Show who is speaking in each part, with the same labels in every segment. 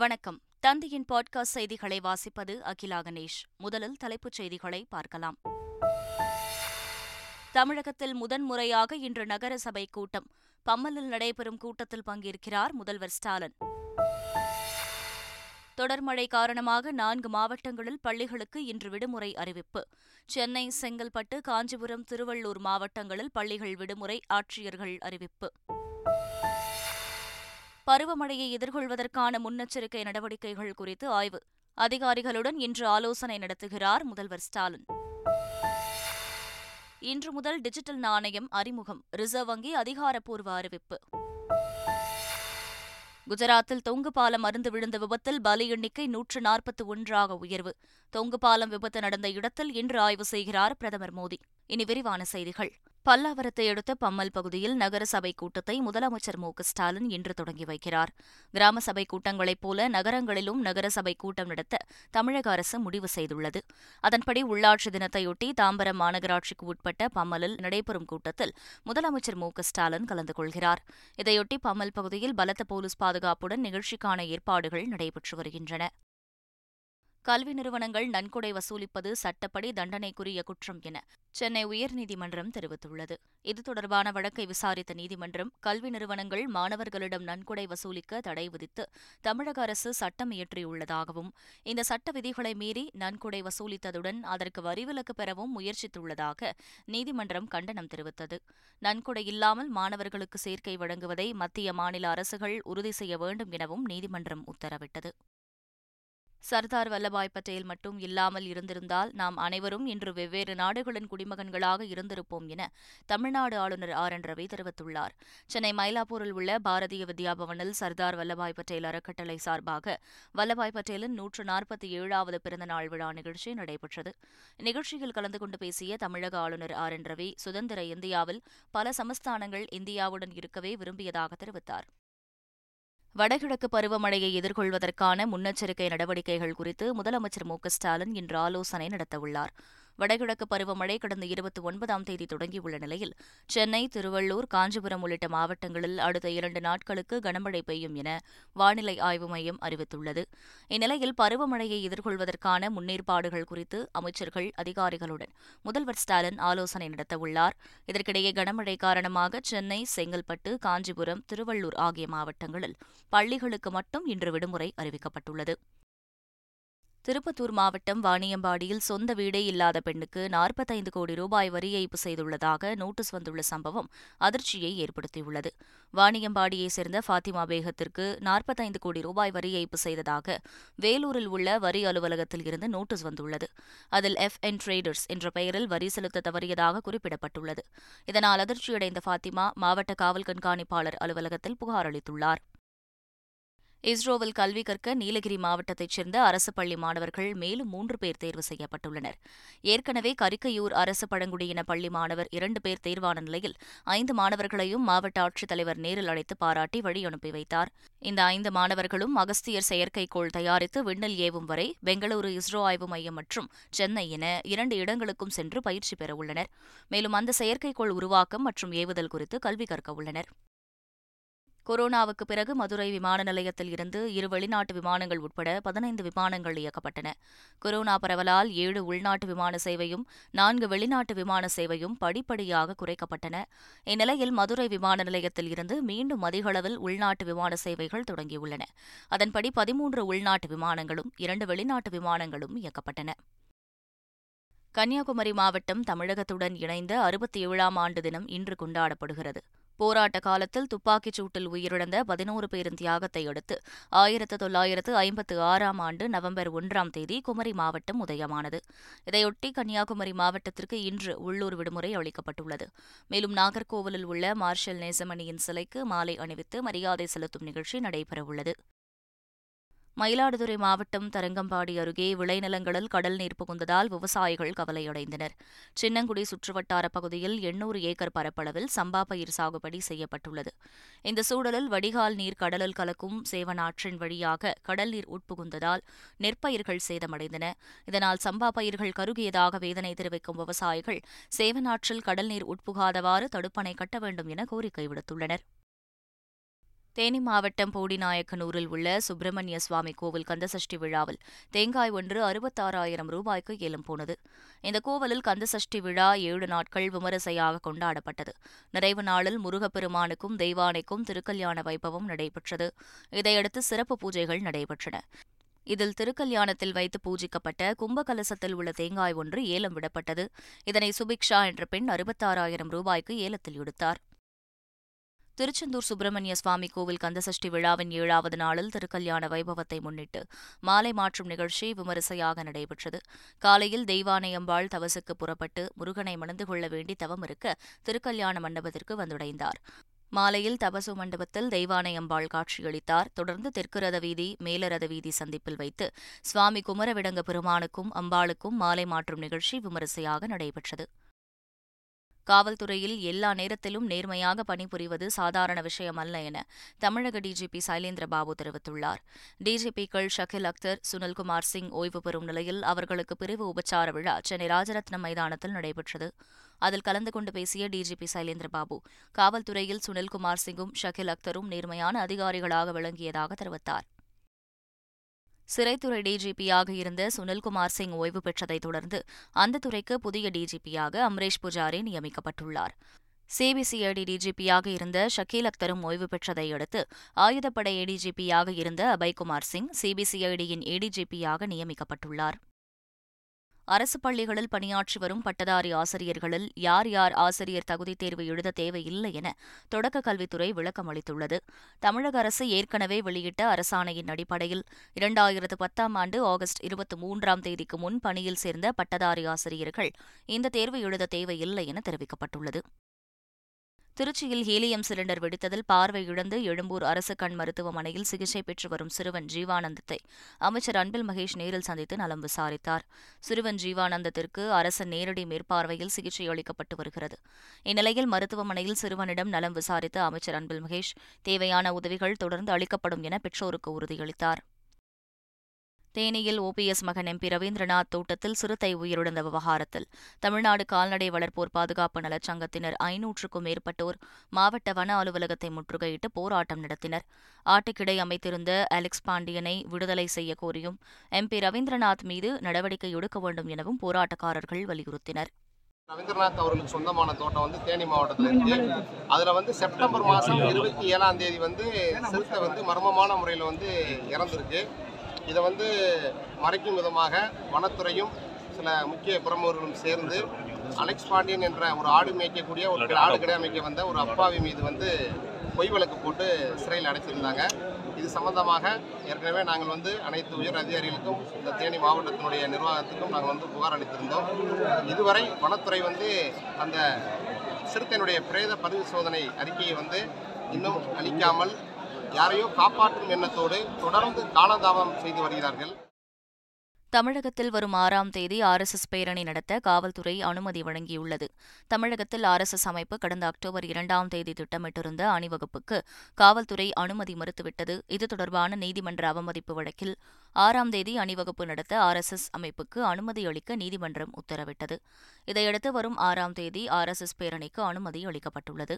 Speaker 1: வணக்கம். தந்தையின் பாட்காஸ்ட் செய்திகளை வாசிப்பது அகிலா கணேஷ். முதலில் தலைப்புச் செய்திகளை பார்க்கலாம். தமிழகத்தில் முதன்முறையாக இன்று நகரசபை கூட்டம். பம்மலில் நடைபெறும் கூட்டத்தில் பங்கேற்கிறார் முதல்வர் ஸ்டாலின். தொடர் மழை காரணமாக நான்கு மாவட்டங்களில் பள்ளிகளுக்கு இன்று விடுமுறை அறிவிப்பு. சென்னை செங்கல்பட்டு காஞ்சிபுரம் திருவள்ளூர் மாவட்டங்களில் பள்ளிகள் விடுமுறை ஆட்சியர்கள் அறிவிப்பு. பருவமழையை எதிர்கொள்வதற்கான முன்னெச்சரிக்கை நடவடிக்கைகள் குறித்து ஆய்வு. அதிகாரிகளுடன் இன்று ஆலோசனை நடத்துகிறார் முதல்வர் ஸ்டாலின். இன்று முதல் டிஜிட்டல் நாணயம் அறிமுகம். ரிசர்வ் வங்கி அதிகாரப்பூர்வ அறிவிப்பு. குஜராத்தில் தொங்கு பாலம் அருந்து விழுந்த விபத்தில் பலி எண்ணிக்கை நூற்று நாற்பத்தி ஒன்றாக உயர்வு. தொங்கு பாலம் விபத்து நடந்த இடத்தில் இன்று ஆய்வு செய்கிறார் பிரதமர் மோடி. இனி விரிவான செய்திகள். பல்லாவரத்தை அடுத்த பம்மல் பகுதியில் நகரசபை கூட்டத்தை முதலமைச்சர் மு. ஸ்டாலின் இன்று தொடங்கி வைக்கிறார். கிராம சபை கூட்டங்களைப் போல நகரங்களிலும் நகரசபை கூட்டம் நடத்த தமிழக அரசு முடிவு செய்துள்ளது. அதன்படி உள்ளாட்சி தினத்தையொட்டி தாம்பரம் மாநகராட்சிக்கு உட்பட்ட பம்மலில் நடைபெறும் கூட்டத்தில் முதலமைச்சர் மு. ஸ்டாலின் கலந்து கொள்கிறார். இதையொட்டி பம்மல் பகுதியில் பலத்த போலீஸ் பாதுகாப்புடன் நிகழ்ச்சிக்கான ஏற்பாடுகள் நடைபெற்று வருகின்றன. கல்வி நிறுவனங்கள் நன்கொடை வசூலிப்பது சட்டப்படி தண்டனைக்குரிய குற்றம் என சென்னை உயர்நீதிமன்றம் தெரிவித்துள்ளது. இது தொடர்பான வழக்கை விசாரித்த நீதிமன்றம் கல்வி நிறுவனங்கள் மாணவர்களிடம் நன்கொடை வசூலிக்க தடை விதித்து தமிழக அரசு சட்டம் இயற்றியுள்ளதாகவும் இந்த சட்ட விதிகளை மீறி நன்கொடை வசூலித்ததுடன் அதற்கு வரிவிலக்கு பெறவும் முயற்சித்துள்ளதாக நீதிமன்றம் கண்டனம் தெரிவித்தது. நன்கொடை இல்லாமல் மாணவர்களுக்கு சேர்க்கை வழங்குவதை மத்திய மாநில அரசுகள் உறுதி செய்ய வேண்டும் எனவும் நீதிமன்றம் உத்தரவிட்டது. சர்தார் வல்லபாய் பட்டேல் மட்டும் இல்லாமல் இருந்திருந்தால் நாம் அனைவரும் இன்று வெவ்வேறு நாடுகளின் குடிமகன்களாக இருந்திருப்போம் என தமிழ்நாடு ஆளுநர் ஆர். என். ரவி தெரிவித்துள்ளார். சென்னை மயிலாப்பூரில் உள்ள பாரதிய வித்யா பவனில் சர்தார் வல்லபாய் பட்டேல் அறக்கட்டளை சார்பாக வல்லபாய் பட்டேலின் நூற்று நாற்பத்தி ஏழாவது பிறந்தநாள் விழா நிகழ்ச்சி நடைபெற்றது. நிகழ்ச்சியில் கலந்து கொண்டு பேசிய தமிழக ஆளுநர் ஆர். என். ரவி சுதந்திர இந்தியாவில் பல சமஸ்தானங்கள் இந்தியாவுடன் இருக்கவே விரும்பியதாக தெரிவித்தார். வடகிழக்கு பருவமழையை எதிர்கொள்வதற்கான முன்னெச்சரிக்கை நடவடிக்கைகள் குறித்து முதலமைச்சர் மு ஸ்டாலின் இன்று ஆலோசனை நடத்தவுள்ளார். வடகிழக்கு பருவமழை கடந்த இருபத்தி ஒன்பதாம் தேதி தொடங்கியுள்ள நிலையில் சென்னை திருவள்ளூர் காஞ்சிபுரம் உள்ளிட்ட மாவட்டங்களில் அடுத்த இரண்டு நாட்களுக்கு கனமழை பெய்யும் என வானிலை ஆய்வு மையம் அறிவித்துள்ளது. இந்நிலையில் பருவமழையை எதிர்கொள்வதற்கான முன்னேற்பாடுகள் குறித்து அமைச்சர்கள் அதிகாரிகளுடன் முதல்வர் ஸ்டாலின் ஆலோசனை நடத்தவுள்ளார். இதற்கிடையே கனமழை காரணமாக சென்னை செங்கல்பட்டு காஞ்சிபுரம் திருவள்ளூர் ஆகிய மாவட்டங்களில் பள்ளிகளுக்கு மட்டும் இன்று விடுமுறை அறிவிக்கப்பட்டுள்ளது. திருப்பத்தூர் மாவட்டம் வாணியம்பாடியில் சொந்த வீடே இல்லாத பெண்ணுக்கு நாற்பத்தைந்து கோடி ரூபாய் வரி ஏய்ப்பு செய்துள்ளதாக நோட்டீஸ் வந்துள்ள சம்பவம் அதிர்ச்சியை ஏற்படுத்தியுள்ளது. வாணியம்பாடியைச் சேர்ந்த ஃபாத்திமா பேகத்திற்கு நாற்பத்தைந்து கோடி ரூபாய் வரி ஏய்ப்பு செய்ததாக வேலூரில் உள்ள வரி அலுவலகத்தில் இருந்து நோட்டீஸ் வந்துள்ளது. அதில் எஃப் என் ட்ரேடர்ஸ் என்ற பெயரில் வரி செலுத்த தவறியதாக குறிப்பிடப்பட்டுள்ளது. இதனால் அதிர்ச்சியடைந்த ஃபாத்திமா மாவட்ட காவல் கண்காணிப்பாளர் அலுவலகத்தில் புகார் அளித்துள்ளார். இஸ்ரோவில் கல்வி கற்க நீலகிரி மாவட்டத்தைச் சேர்ந்த அரசு பள்ளி மாணவர்கள் மேலும் மூன்று பேர் தேர்வு செய்யப்பட்டுள்ளனர். ஏற்கனவே கரிக்கையூர் அரசு பழங்குடியின பள்ளி மாணவர் இரண்டு பேர் தேர்வான நிலையில் ஐந்து மாணவர்களையும் மாவட்ட ஆட்சித்தலைவர் நேரில் அழைத்து பாராட்டி வழி அனுப்பி வைத்தார். இந்த ஐந்து மாணவர்களும் அகஸ்தியர் செயற்கைக்கோள் தயாரித்து விண்ணில் ஏவும் வரை பெங்களூரு இஸ்ரோ ஆய்வு மையம் மற்றும் சென்னை என இரண்டு இடங்களுக்கும் சென்று பயிற்சி பெறவுள்ளனர் மேலும் அந்த செயற்கைக்கோள் உருவாக்கம் மற்றும் ஏவுதல் குறித்து கல்வி கற்க உள்ளனர். கொரோனாவுக்கு பிறகு மதுரை விமான நிலையத்தில் இருந்து இரு வெளிநாட்டு விமானங்கள் உட்பட பதினைந்து விமானங்கள் இயக்கப்பட்டன. கொரோனா பரவலால் ஏழு உள்நாட்டு விமான சேவையும் நான்கு வெளிநாட்டு விமான சேவையும் படிப்படியாக குறைக்கப்பட்டன. இந்நிலையில் மதுரை விமான நிலையத்தில் இருந்து மீண்டும் அதிகளவில் உள்நாட்டு விமான சேவைகள் தொடங்கியுள்ளன. அதன்படி பதிமூன்று உள்நாட்டு விமானங்களும் இரண்டு வெளிநாட்டு விமானங்களும் இயக்கப்பட்டன. கன்னியாகுமரி மாவட்டம் தமிழகத்துடன் இணைந்த அறுபத்தி ஏழாம் ஆண்டு தினம் இன்று கொண்டாடப்படுகிறது. போராட்ட காலத்தில் துப்பாக்கிச் சூட்டில் உயிரிழந்த பதினோரு பேரின் தியாகத்தை அடுத்து ஆயிரத்து தொள்ளாயிரத்து ஐம்பத்து ஆறாம் ஆண்டு நவம்பர் ஒன்றாம் தேதி குமரி மாவட்டம் உதயமானது. இதையொட்டி கன்னியாகுமரி மாவட்டத்திற்கு இன்று உள்ளூர் விடுமுறை அளிக்கப்பட்டுள்ளது. மேலும் நாகர்கோவிலில் உள்ள மார்ஷல் நேசமணியின் சிலைக்கு மாலை அணிவித்து மரியாதை செலுத்தும் நிகழ்ச்சி நடைபெறவுள்ளது. மயிலாடுதுறை மாவட்டம் தரங்கம்பாடி அருகே விளைநிலங்களில் கடல் நீர் புகுந்ததால் விவசாயிகள் கவலையடைந்தனர். சின்னங்குடி சுற்றுவட்டார பகுதியில் எண்ணூறு ஏக்கர் பரப்பளவில் சம்பா பயிர் சாகுபடி செய்யப்பட்டுள்ளது. இந்த சூழலில் வடிகால் நீர் கடலில் கலக்கும் சேவனாற்றின் வழியாக கடல் நீர் உட்புகுந்ததால் நெற்பயிர்கள் சேதமடைந்தன. இதனால் சம்பா பயிர்கள் கருகியதாக வேதனை தெரிவிக்கும் விவசாயிகள் சேவனாற்றில் கடல் நீர் உட்புகாதவாறு தடுப்பணை கட்ட வேண்டும் என கோரிக்கை விடுத்துள்ளனர். தேனி மாவட்டம் போடிநாயக்கனூரில் உள்ள சுப்பிரமணிய சுவாமி கோவில் கந்தசஷ்டி விழாவில் தேங்காய் ஒன்று அறுபத்தாறாயிரம் ரூபாய்க்கு ஏலம் போனது. இந்த கோவிலில் கந்தசஷ்டி விழா ஏழு நாட்கள் விமரிசையாக கொண்டாடப்பட்டது. நிறைவு நாளில் முருகப்பெருமானுக்கும் தெய்வானைக்கும் திருக்கல்யாண வைபவம் நடைபெற்றது. இதையடுத்து சிறப்பு பூஜைகள் நடைபெற்றன. இதில் திருக்கல்யாணத்தில் வைத்து பூஜிக்கப்பட்ட கும்பகலசத்தில் உள்ள தேங்காய் ஒன்று ஏலம் விடப்பட்டது. இதனை சுபிக்ஷா என்ற பெண் அறுபத்தாறாயிரம் ரூபாய்க்கு ஏலத்தில் எடுத்தார். திருச்செந்தூர் சுப்பிரமணிய சுவாமி கோவில் கந்தசஷ்டி விழாவின் ஏழாவது நாளில் திருக்கல்யாண வைபவத்தை முன்னிட்டு மாலை மாற்றும் நிகழ்ச்சி விமரிசையாக நடைபெற்றது. காலையில் தெய்வானையம்பாள் தவசுக்கு புறப்பட்டு முருகனை மணந்து கொள்ள வேண்டி தவம் இருக்க திருக்கல்யாண மண்டபத்திற்கு வந்துடைந்தார். மாலையில் தபசு மண்டபத்தில் தெய்வானை அம்பாள் காட்சியளித்தார். தொடர்ந்து தெற்கு ரத வீதி மேலரத வீதி சந்திப்பில் வைத்து சுவாமி குமரவிடங்க பெருமானுக்கும் அம்பாளுக்கும் மாலை மாற்றும் நிகழ்ச்சி விமரிசையாக நடைபெற்றது. காவல்துறையில் எல்லா நேரத்திலும் நேர்மையாக பணிபுரிவது சாதாரண விஷயம் அல்ல என தமிழக டிஜிபி சைலேந்திரபாபு தெரிவித்துள்ளார். டிஜிபிக்கள் ஷகில் அக்தர் சுனில்குமார் சிங் ஓய்வு பெறும் நிலையில் அவர்களுக்கு பிரிவு உபச்சார விழா சென்னை ராஜரத்னம் மைதானத்தில் நடைபெற்றது. அதில் கலந்து கொண்டு பேசிய டிஜிபி சைலேந்திரபாபு காவல்துறையில் சுனில்குமார் சிங்கும் ஷகில் அக்தரும் நேர்மையான அதிகாரிகளாக விளங்கியதாக தெரிவித்தார். சிறைத்துறை டிஜிபியாக இருந்த சுனில்குமார் சிங் ஓய்வு பெற்றதைத் தொடர்ந்து அந்த துறைக்கு புதிய டிஜிபியாக அம்ரேஷ் புஜாரி நியமிக்கப்பட்டுள்ளார். சிபிசிஐடி டிஜிபியாக இருந்த ஷக்கீல் அக்தரும் ஓய்வு பெற்றதை அடுத்து ஆயுதப்படை ஏடிஜிபியாக இருந்த அபய்குமார் சிங் சிபிசிஐடியின் ஏடிஜிபியாக நியமிக்கப்பட்டுள்ளார். அரசு பள்ளிகளில் பணியாற்றி வரும் பட்டதாரி ஆசிரியர்களில் யார் யார் ஆசிரியர் தகுதித் தேர்வு எழுத தேவையில்லை என தொடக்க கல்வித்துறை விளக்கம் அளித்துள்ளது. தமிழக அரசு ஏற்கனவே வெளியிட்ட அரசாணையின் அடிப்படையில் இரண்டாயிரத்து பத்தாம் ஆண்டு ஆகஸ்ட் இருபத்தி மூன்றாம் தேதிக்கு முன் பணியில் சேர்ந்த பட்டதாரி ஆசிரியர்கள் இந்த தேர்வு எழுத தேவையில்லை என தெரிவிக்கப்பட்டுள்ளது. திருச்சியில் ஹீலியம் சிலிண்டர் வெடித்ததில் பார்வை இழந்து எழும்பூர் அரசு கண் மருத்துவமனையில் சிகிச்சை பெற்று வரும் சிறுவன் ஜீவானந்தத்தை அமைச்சர் அன்பில் மகேஷ் நேரில் சந்தித்து நலம் விசாரித்தார். சிறுவன் ஜீவானந்தத்திற்கு அரசு நேரடி மேற்பார்வையில் சிகிச்சை அளிக்கப்பட்டு வருகிறது. இந்நிலையில் மருத்துவமனையில் சிறுவனிடம் நலம் விசாரித்த அமைச்சர் அன்பில் மகேஷ் தேவையான உதவிகள் தொடர்ந்து அளிக்கப்படும் என பெற்றோருக்கு உறுதியளித்தார். தேனியில் ஓபிஎஸ் மகன் எம்பி ரவீந்திரநாத் தோட்டத்தில் சிறுத்தை உயிரிழந்த விவகாரத்தில். தமிழ்நாடு கால்நடை வளர்ப்போர் பாதுகாப்பு நலச்சங்கத்தினர் ஐநூற்றுக்கும் மேற்பட்டோர் மாவட்ட வன அலுவலகத்தை முற்றுகையிட்டு போராட்டம் நடத்தினர். ஆட்டுக்கிடை அமைத்திருந்த அலெக்ஸ் பாண்டியனை விடுதலை செய்ய கோரியும் எம்பி ரவீந்திரநாத் மீது நடவடிக்கை எடுக்க வேண்டும் எனவும் போராட்டக்காரர்கள் வலியுறுத்தினர்.
Speaker 2: ரவீந்திரநாத் அவர்களுக்கு சொந்தமான தோட்டம் வந்து தேனி மாவட்டத்தில் இருக்கு. அதில் வந்து செப்டம்பர் மாதம் இருபத்தி ஏழாம் தேதி வந்து சிறுத்தை வந்து மர்மமான முறையில் வந்து இறந்துருக்கு. இதை வந்து மறைக்கும் விதமாக வனத்துறையும் சில முக்கிய பிரமுகர்களும் சேர்ந்து அலெக்ஸ் பாண்டியன் என்ற ஒரு ஆடு மேய்க்கக்கூடிய ஒரு ஆடு கடை அமைக்க வந்த ஒரு அப்பாவி மீது வந்து பொய் வழக்கு போட்டு சிறையில் அடைச்சிருந்தாங்க. இது சம்பந்தமாக ஏற்கனவே நாங்கள் வந்து அனைத்து உயர் அதிகாரிகளுக்கும் இந்த தேனி மாவட்டத்தினுடைய நிர்வாகத்துக்கும் நாங்கள் வந்து புகார் அளித்திருந்தோம். இதுவரை வனத்துறை வந்து அந்த சிறுத்தையினுடைய பிரேத பரிசோதனை அறிக்கையை வந்து இன்னும் அளிக்காமல் யாரையோ காப்பாற்றும் எண்ணத்தோடு தொடர்ந்து காலந்தாபம் செய்து வருகிறார்கள்.
Speaker 1: தமிழகத்தில் வரும் ஆறாம் தேதி ஆர்எஸ்எஸ் பேரணி நடத்த காவல்துறை அனுமதி வழங்கியுள்ளது. தமிழகத்தில் ஆர்எஸ்எஸ் அமைப்பு கடந்த அக்டோபர் இரண்டாம் தேதி திட்டமிட்டிருந்த அணிவகுப்புக்கு காவல்துறை அனுமதி மறுத்துவிட்டது. இது தொடர்பான நீதிமன்ற அவமதிப்பு வழக்கில் ஆறாம் தேதி அணிவகுப்பு நடத்த ஆர்எஸ்எஸ் அமைப்புக்கு அனுமதி அளிக்க நீதிமன்றம் உத்தரவிட்டது. இதையடுத்து வரும் ஆறாம் தேதி ஆர்எஸ்எஸ் பேரணிக்கு அனுமதி அளிக்கப்பட்டுள்ளது.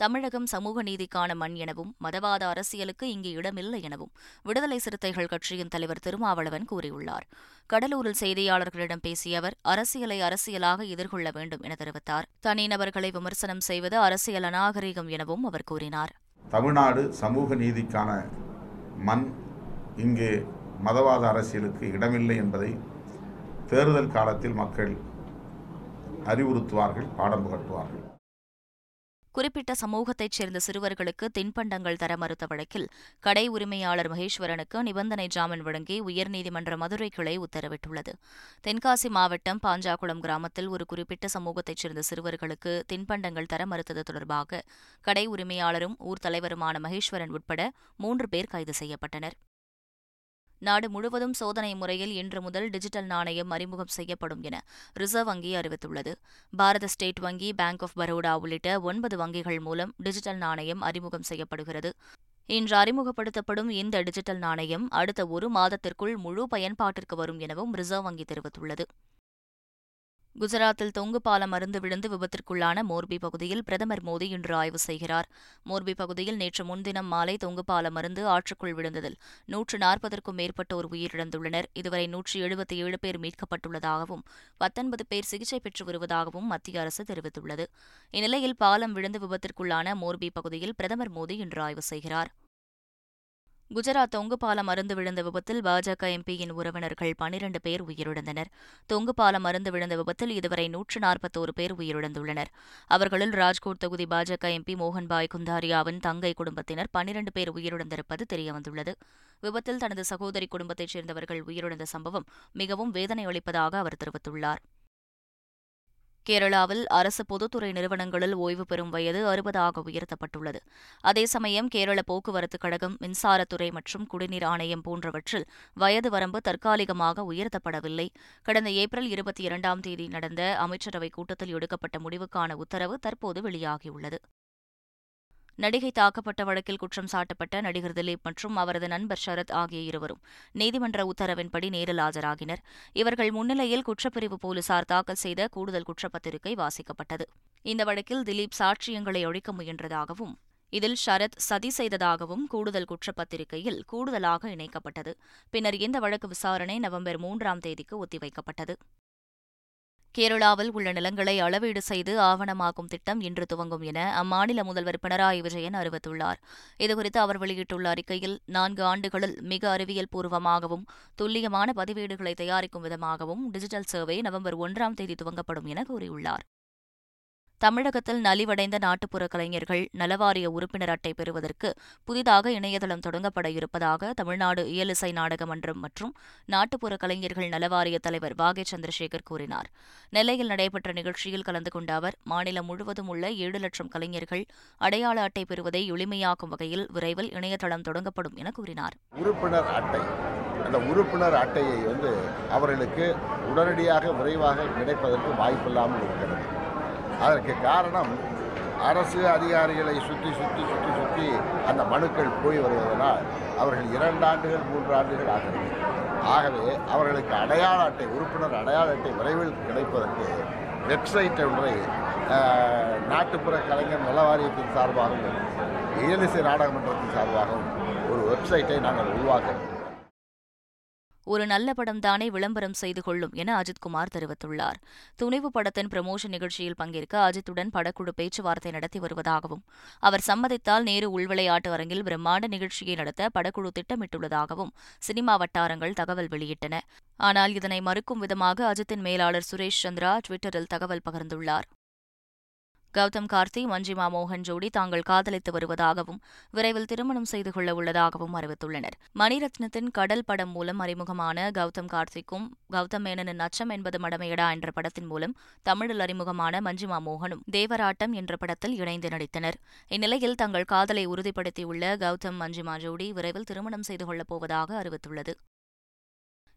Speaker 1: தமிழகம் சமூக நீதிக்கான மண் எனவும் மதவாத அரசியலுக்கு இங்கு இடமில்லை எனவும் விடுதலை சிறுத்தைகள் கட்சியின் தலைவர் திருமாவளவன் கூறியுள்ளார். கடலூரில் செய்தியாளர்களிடம் பேசிய அவர் அரசியலை அரசியலாக எதிர்கொள்ள வேண்டும் என தெரிவித்தார். தனிநபர்களை விமர்சனம் செய்வது அரசியல் அநாகரிகம் எனவும் அவர் கூறினார்.
Speaker 3: தமிழ்நாடு சமூக நீதிக்கான மண் இங்கே மதவாத அரசியலுக்கு இடமில்லை என்பதை தேர்தல் காலத்தில் மக்கள் அறிவுறுத்துவார்கள் பாடம் புகட்டுவார்கள்
Speaker 1: குறிப்பிட்ட சமூகத்தைச் சேர்ந்த சிறுவர்களுக்கு தின்பண்டங்கள் தர மறுத்த வழக்கில் கடை உரிமையாளர் மகேஸ்வரனுக்கு நிபந்தனை ஜாமீன் வழங்கி உயர்நீதிமன்ற மதுரை கிளை உத்தரவிட்டுள்ளது. தென்காசி மாவட்டம் பாஞ்சாக்குளம் கிராமத்தில் ஒரு குறிப்பிட்ட சமூகத்தைச் சேர்ந்த சிறுவர்களுக்கு தின்பண்டங்கள் தர மறுத்தது தொடர்பாக கடை உரிமையாளரும் ஊர் தலைவருமான மகேஸ்வரன் உட்பட மூன்று பேர் கைது செய்யப்பட்டனர். நாடு முழுவதும் சோதனை முறையில் இன்று முதல் டிஜிட்டல் நாணயம் அறிமுகம் செய்யப்படும் என ரிசர்வ் வங்கி அறிவித்துள்ளது. பாரத ஸ்டேட் வங்கி பேங்க் ஆஃப் பரோடா உள்ளிட்ட ஒன்பது வங்கிகள் மூலம் டிஜிட்டல் நாணயம் அறிமுகம் செய்யப்படுகிறது. இன்று அறிமுகப்படுத்தப்படும் இந்த டிஜிட்டல் நாணயம் அடுத்த ஒரு மாதத்திற்குள் முழு பயன்பாட்டிற்கு வரும் எனவும் ரிசர்வ் வங்கி தெரிவித்துள்ளது. குஜராத்தில் தொங்கு பாலம் அருந்து விழுந்து விபத்திற்குள்ளான மோர்பி பகுதியில் பிரதமர் மோடி இன்று ஆய்வு செய்கிறார். மோர்பி பகுதியில் நேற்று முன்தினம் மாலை தொங்கு பாலம் அருந்து ஆற்றுக்குள் விழுந்ததில் நூற்று நாற்பதற்கும் மேற்பட்டோர் உயிரிழந்துள்ளனர். இதுவரை நூற்றி எழுபத்தி ஏழு பேர் மீட்கப்பட்டுள்ளதாகவும் பத்தொன்பது பேர் சிகிச்சை பெற்று வருவதாகவும் மத்திய அரசு தெரிவித்துள்ளது. இந்நிலையில் பாலம் விழுந்து விபத்திற்குள்ளான மோர்பி பகுதியில் பிரதமர் மோடி இன்று ஆய்வு செய்கிறார். குஜராத் தொங்கு பாலம் அருந்து விழுந்த விபத்தில் பாஜக எம்பியின் உறவினர்கள் பனிரண்டு பேர் உயிரிழந்தனர். தொங்கு பாலம் அருந்து விழுந்த விபத்தில் இதுவரை நூற்று நாற்பத்தோரு பேர் உயிரிழந்துள்ளனர். அவர்களில் ராஜ்கோட் தொகுதி பாஜக எம்பி மோகன்பாய் குந்தாரியாவின் தங்கை குடும்பத்தினர் பனிரண்டு பேர் உயிரிழந்திருப்பது தெரியவந்துள்ளது. விபத்தில் தனது சகோதரி குடும்பத்தைச் சேர்ந்தவர்கள் உயிரிழந்த சம்பவம் மிகவும் வேதனை அளிப்பதாக அவர் தெரிவித்துள்ளார். கேரளாவில் அரசு பொதுத்துறை நிறுவனங்களில் ஓய்வு பெறும் வயது அறுபதாக உயர்த்தப்பட்டுள்ளது. அதே சமயம் கேரள போக்குவரத்துக் கழகம் மின்சாரத்துறை மற்றும் குடிநீர் ஆணையம் போன்றவற்றில் வயது வரம்பு தற்காலிகமாக உயர்த்தப்படவில்லை. கடந்த ஏப்ரல் இருபத்தி இரண்டாம் தேதி நடந்த அமைச்சரவைக் கூட்டத்தில் எடுக்கப்பட்ட முடிவுக்கான உத்தரவு தற்போது வெளியாகியுள்ளது. நடிகை தாக்கப்பட்ட வழக்கில் குற்றம் சாட்டப்பட்ட நடிகர் திலீப் மற்றும் அவரது நண்பர் ஷரத் ஆகிய இருவரும் நீதிமன்ற உத்தரவின்படி நேரில் ஆஜராகினர். இவர்கள் முன்னிலையில் குற்றப்பிரிவு போலீசார் தாக்கல் செய்த கூடுதல் குற்றப்பத்திரிகை வாசிக்கப்பட்டது. இந்த வழக்கில் திலீப் சாட்சியங்களை ஒழிக்க முயன்றதாகவும் இதில் ஷரத் சதி செய்ததாகவும் கூடுதல் குற்றப்பத்திரிகையில் கூடுதலாக இணைக்கப்பட்டது. பின்னர் இந்த வழக்கு விசாரணை நவம்பர் மூன்றாம் தேதிக்கு ஒத்திவைக்கப்பட்டது. கேரளாவில் உள்ள நிலங்களை அளவீடு செய்து ஆவணமாக்கும் திட்டம் இன்று துவங்கும் என அம்மாநில முதல்வர் பினராயி விஜயன் அறிவித்துள்ளார். இதுகுறித்து அவர் வெளியிட்டுள்ள அறிக்கையில் நான்கு ஆண்டுகளில் மிக அறிவியல் பூர்வமாகவும் துல்லியமான பதிவேடுகளை தயாரிக்கும் விதமாகவும் டிஜிட்டல் சர்வே நவம்பர் ஒன்றாம் தேதி துவங்கப்படும் என கூறியுள்ளார். தமிழகத்தில் நலிவடைந்த நாட்டுப்புற கலைஞர்கள் நலவாரிய உறுப்பினர் அட்டை பெறுவதற்கு புதிதாக இணையதளம் தொடங்கப்பட இருப்பதாக தமிழ்நாடு இயலிசை நாடக மன்றம் மற்றும் நாட்டுப்புற கலைஞர்கள் நலவாரிய தலைவர் வாகே சந்திரசேகர் கூறினார். நெல்லையில் நடைபெற்ற நிகழ்ச்சியில் கலந்து கொண்ட அவர் மாநிலம் முழுவதும் உள்ள ஏழு லட்சம் கலைஞர்கள் அடையாள அட்டை பெறுவதை எளிமையாக்கும் வகையில் விரைவில் இணையதளம் தொடங்கப்படும் என கூறினார்.
Speaker 4: உறுப்பினர் அட்டை அந்த உறுப்பினர் அட்டையை வந்து அவர்களுக்கு உடனடியாக விரைவாக கிடைப்பதற்கு வாய்ப்பில்லாமல் இருக்கிறது. அதற்கு காரணம் அரசு அதிகாரிகளை சுற்றி சுற்றி சுற்றி சுற்றி அந்த மனுக்கள் போய் வருவதனால் அவர்கள் இரண்டு ஆண்டுகள் மூன்று ஆண்டுகள் ஆகிறது ஆகவே அவர்களுக்கு அடையாள அட்டை உறுப்பினர் அடையாள அட்டை விரைவில் கிடைப்பதற்கு வெப்சைட் ஒன்றை நாட்டுப்புற கலைஞர் நல வாரியத்தின் சார்பாகவும் இயலிசை நாடகமன்றத்தின் சார்பாகவும் ஒரு வெப்சைட்டை நாங்கள் உருவாக்குகிறோம்
Speaker 1: ஒரு நல்ல படம் தானே விளம்பரம் செய்து கொள்ளும் என அஜித்குமார் தெரிவித்துள்ளார். துணிவு படத்தின் ப்ரமோஷன் நிகழ்ச்சியில் பங்கேற்க அஜித்துடன் படக்குழு பேச்சுவார்த்தை நடத்தி வருவதாகவும் அவர் சம்மதித்தால் நேரு உள்விளையாட்டு அரங்கில் பிரம்மாண்ட நிகழ்ச்சியை நடத்த படக்குழு திட்டமிட்டுள்ளதாகவும் சினிமா வட்டாரங்கள் தகவல் வெளியிட்டன. ஆனால் இதனை மறுக்கும் விதமாக அஜித்தின் மேலாளர் சுரேஷ் சந்திரா டுவிட்டரில் தகவல் பகிர்ந்துள்ளார். கௌதம் கார்த்தி மஞ்சிமா மோகன் ஜோடி தாங்கள் காதலித்து வருவதாகவும் விரைவில் திருமணம் செய்து கொள்ள உள்ளதாகவும் அறிவித்துள்ளனர். மணிரத்னத்தின் கடல் படம் மூலம் அறிமுகமான கௌதம் கார்த்திக்கும் கௌதம் மேனனின் அச்சம் என்பது மடமையடா என்ற படத்தின் மூலம் தமிழில் அறிமுகமான மஞ்சிமா மோகனும் தேவராட்டம் என்ற படத்தில் இணைந்து நடித்தனர். இந்நிலையில் தங்கள் காதலை உறுதிப்படுத்தியுள்ள கௌதம் மஞ்சிமா ஜோடி விரைவில் திருமணம் செய்து கொள்ளப் போவதாக அறிவித்துள்ளது.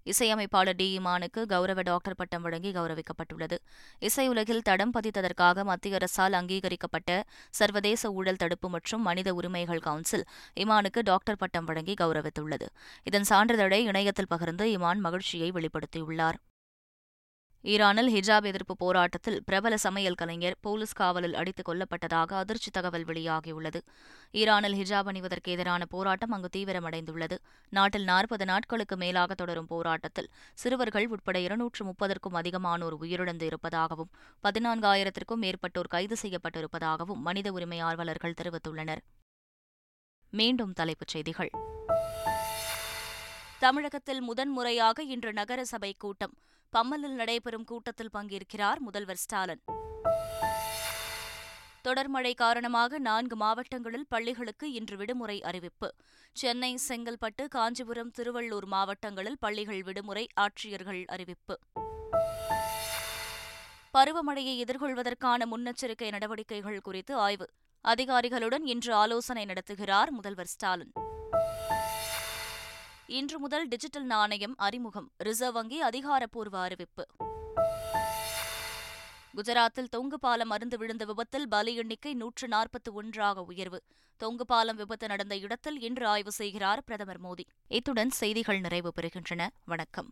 Speaker 1: இசையமைப்பாளர் டி. இமானுக்கு கௌரவ டாக்டர் பட்டம் வழங்கி கௌரவிக்கப்பட்டுள்ளது. இசையுலகில் தடம் பதித்ததற்காக மத்திய அரசால் அங்கீகரிக்கப்பட்ட சர்வதேச ஊழல் தடுப்பு மற்றும் மனித உரிமைகள் கவுன்சில் இமானுக்கு டாக்டர் பட்டம் வழங்கி கௌரவித்துள்ளது. இதன் சான்றிதழை இணையத்தில் பகிர்ந்து இமான் மகிழ்ச்சியை வெளிப்படுத்தியுள்ளார். ஈரானில் ஹிஜாப் எதிர்ப்பு போராட்டத்தில் பிரபல சமையல் கலைஞர் போலீஸ் காவலில் அடித்துக் கொல்லப்பட்டதாக அதிர்ச்சி தகவல் வெளியாகியுள்ளது. ஈரானில் ஹிஜாப் அணிவதற்கு எதிரான போராட்டம் அங்கு தீவிரமடைந்துள்ளது. நாட்டில் நாற்பது நாட்களுக்கு மேலாக தொடரும் போராட்டத்தில் சிறுவர்கள் உட்பட இருநூற்று முப்பதற்கும் அதிகமானோர் உயிரிழந்து இருப்பதாகவும் பதினான்காயிரத்திற்கும் மேற்பட்டோர் கைது செய்யப்பட்டிருப்பதாகவும் மனித உரிமை ஆர்வலர்கள் தெரிவித்துள்ளனர். மீண்டும் தலைப்புச் செய்திகள். தமிழகத்தில் முதன்முறையாக இன்று நகரசபை கூட்டம். பம்மலில் நடைபெறும் கூட்டத்தில் பங்கேற்கிறார் முதல்வர் ஸ்டாலின். தொடர் மழை காரணமாக நான்கு மாவட்டங்களில் பள்ளிகளுக்கு இன்று விடுமுறை அறிவிப்பு. சென்னை செங்கல்பட்டு காஞ்சிபுரம் திருவள்ளூர் மாவட்டங்களில் பள்ளிகள் விடுமுறை ஆட்சியர்கள் அறிவிப்பு. பருவமழையை எதிர்கொள்வதற்கான முன்னெச்சரிக்கை நடவடிக்கைகள் குறித்து ஆய்வு. அதிகாரிகளுடன் இன்று ஆலோசனை நடத்துகிறார் முதல்வர் ஸ்டாலின். இன்று முதல் டிஜிட்டல் நாணயம் அறிமுகம். ரிசர்வ் வங்கி அதிகாரப்பூர்வ அறிவிப்பு. குஜராத்தில் தொங்கு பாலம் அருந்து விழுந்த விபத்தில் பலி எண்ணிக்கை நூற்று நாற்பத்தி ஒன்றாக உயர்வு. தொங்கு பாலம் விபத்து நடந்த இடத்தில் இன்று ஆய்வு செய்கிறார் பிரதமர் மோடி. இத்துடன் செய்திகள் நிறைவு பெறுகின்றன. வணக்கம்.